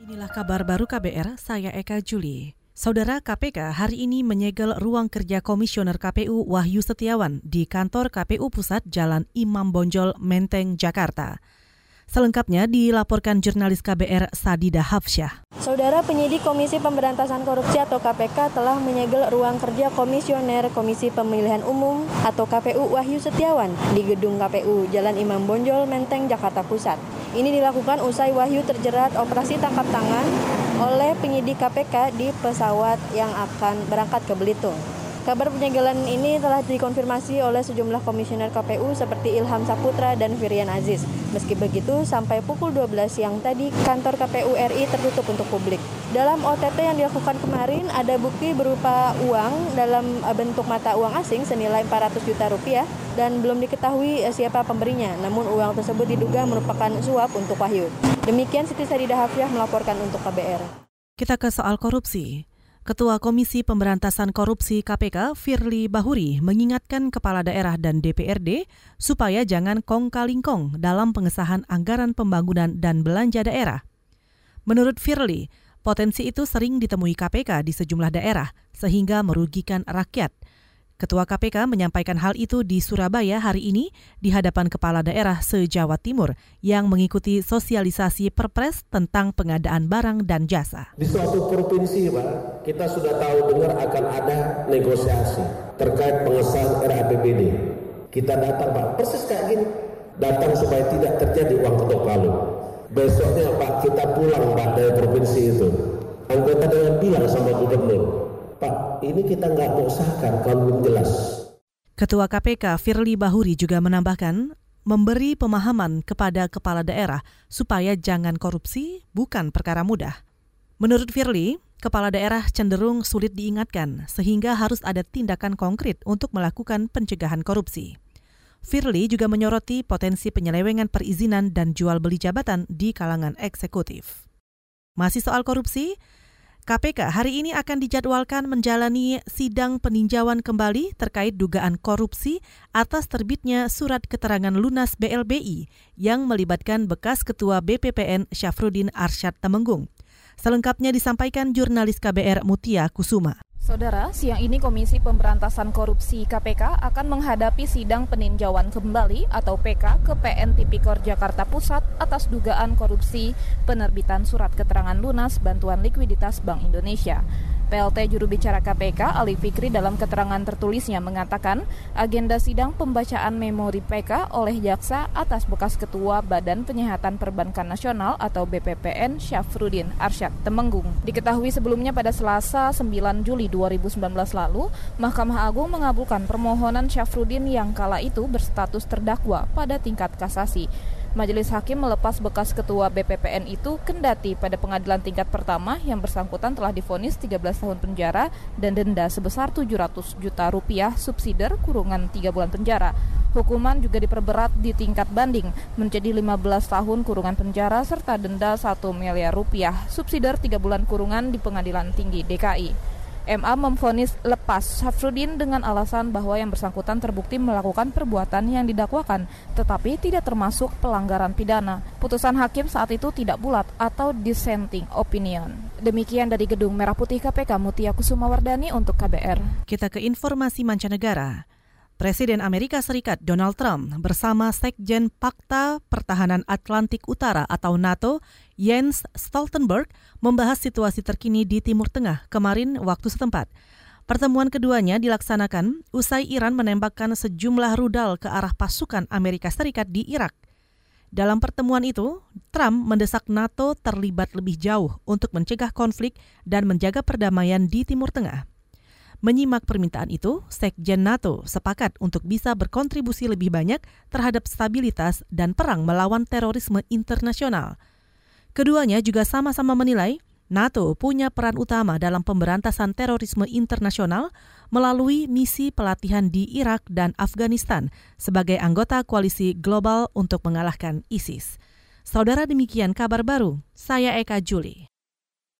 Inilah kabar baru KBR, saya Eka Juli. Saudara KPK hari ini menyegel ruang kerja Komisioner KPU Wahyu Setiawan di kantor KPU Pusat Jalan Imam Bonjol, Menteng, Jakarta. Selengkapnya dilaporkan jurnalis KBR Sadida Hafsyah. Saudara penyidik Komisi Pemberantasan Korupsi atau KPK telah menyegel ruang kerja Komisioner Komisi Pemilihan Umum atau KPU Wahyu Setiawan di gedung KPU Jalan Imam Bonjol, Menteng, Jakarta Pusat. Ini dilakukan usai Wahyu terjerat operasi tangkap tangan oleh penyidik KPK di pesawat yang akan berangkat ke Belitung. Kabar penyegelan ini telah dikonfirmasi oleh sejumlah komisioner KPU seperti Ilham Saputra dan Firian Aziz. Meski begitu, sampai pukul 12 siang tadi kantor KPU RI tertutup untuk publik. Dalam OTT yang dilakukan kemarin ada bukti berupa uang dalam bentuk mata uang asing senilai 400 juta rupiah dan belum diketahui eh, siapa pemberinya. Namun uang tersebut diduga merupakan suap untuk Wahyu. Demikian Siti Sadida Hafiah melaporkan untuk KBR. Kita ke soal korupsi. Ketua Komisi Pemberantasan Korupsi KPK, Firly Bahuri, mengingatkan kepala daerah dan DPRD supaya jangan kong-kalingkong dalam pengesahan anggaran pembangunan dan belanja daerah. Menurut Firly, potensi itu sering ditemui KPK di sejumlah daerah sehingga merugikan rakyat – Ketua KPK menyampaikan hal itu di Surabaya hari ini di hadapan kepala daerah se-Jawa Timur yang mengikuti sosialisasi perpres tentang pengadaan barang dan jasa. Di suatu provinsi, Pak, kita sudah tahu dengar akan ada negosiasi terkait pengesahan RAPBD. Kita datang, Pak, persis kayak gini. Datang supaya tidak terjadi uang ketok palu. Besoknya, Pak, kita pulang, Pak, dari provinsi itu. Anggota dengan bilang sama gubernur, Pak, ini kita nggak mau sahkan kalau belum jelas. Ketua KPK Firly Bahuri juga menambahkan memberi pemahaman kepada kepala daerah supaya jangan korupsi bukan perkara mudah. Menurut Firly, kepala daerah cenderung sulit diingatkan sehingga harus ada tindakan konkret untuk melakukan pencegahan korupsi. Firly juga menyoroti potensi penyelewengan perizinan dan jual beli jabatan di kalangan eksekutif. Masih soal korupsi, KPK hari ini akan dijadwalkan menjalani sidang peninjauan kembali terkait dugaan korupsi atas terbitnya surat keterangan lunas BLBI yang melibatkan bekas Ketua BPPN Syafruddin Arsyad Temenggung. Selengkapnya disampaikan jurnalis KBR Mutia Kusuma. Saudara, siang ini Komisi Pemberantasan Korupsi KPK akan menghadapi sidang peninjauan kembali atau PK ke PN Tipikor Jakarta Pusat atas dugaan korupsi penerbitan surat keterangan lunas bantuan likuiditas Bank Indonesia. PLT juru bicara KPK Ali Fikri dalam keterangan tertulisnya mengatakan agenda sidang pembacaan memori PK oleh jaksa atas bekas ketua Badan Penyihatan Perbankan Nasional atau BPPN Syafruddin Arsyad Temenggung. Diketahui sebelumnya pada Selasa 9 Juli 2019 lalu, Mahkamah Agung mengabulkan permohonan Syafruddin yang kala itu berstatus terdakwa pada tingkat kasasi. Majelis Hakim melepas bekas ketua BPPN itu kendati pada pengadilan tingkat pertama yang bersangkutan telah difonis 13 tahun penjara dan denda sebesar 700 juta rupiah subsidiar kurungan 3 bulan penjara. Hukuman juga diperberat di tingkat banding menjadi 15 tahun kurungan penjara serta denda 1 miliar rupiah subsidiar 3 bulan kurungan di pengadilan tinggi DKI. MA memvonis lepas Syafruddin dengan alasan bahwa yang bersangkutan terbukti melakukan perbuatan yang didakwakan, tetapi tidak termasuk pelanggaran pidana. Putusan hakim saat itu tidak bulat atau dissenting opinion. Demikian dari Gedung Merah Putih KPK Mutia Kusuma Wardani untuk KBR. Kita ke informasi mancanegara. Presiden Amerika Serikat Donald Trump bersama Sekjen Pakta Pertahanan Atlantik Utara atau NATO Jens Stoltenberg membahas situasi terkini di Timur Tengah kemarin waktu setempat. Pertemuan keduanya dilaksanakan usai Iran menembakkan sejumlah rudal ke arah pasukan Amerika Serikat di Irak. Dalam pertemuan itu, Trump mendesak NATO terlibat lebih jauh untuk mencegah konflik dan menjaga perdamaian di Timur Tengah. Menyimak permintaan itu, Sekjen NATO sepakat untuk bisa berkontribusi lebih banyak terhadap stabilitas dan perang melawan terorisme internasional. Keduanya juga sama-sama menilai NATO punya peran utama dalam pemberantasan terorisme internasional melalui misi pelatihan di Irak dan Afghanistan sebagai anggota koalisi global untuk mengalahkan ISIS. Saudara demikian kabar baru, saya Eka Juli.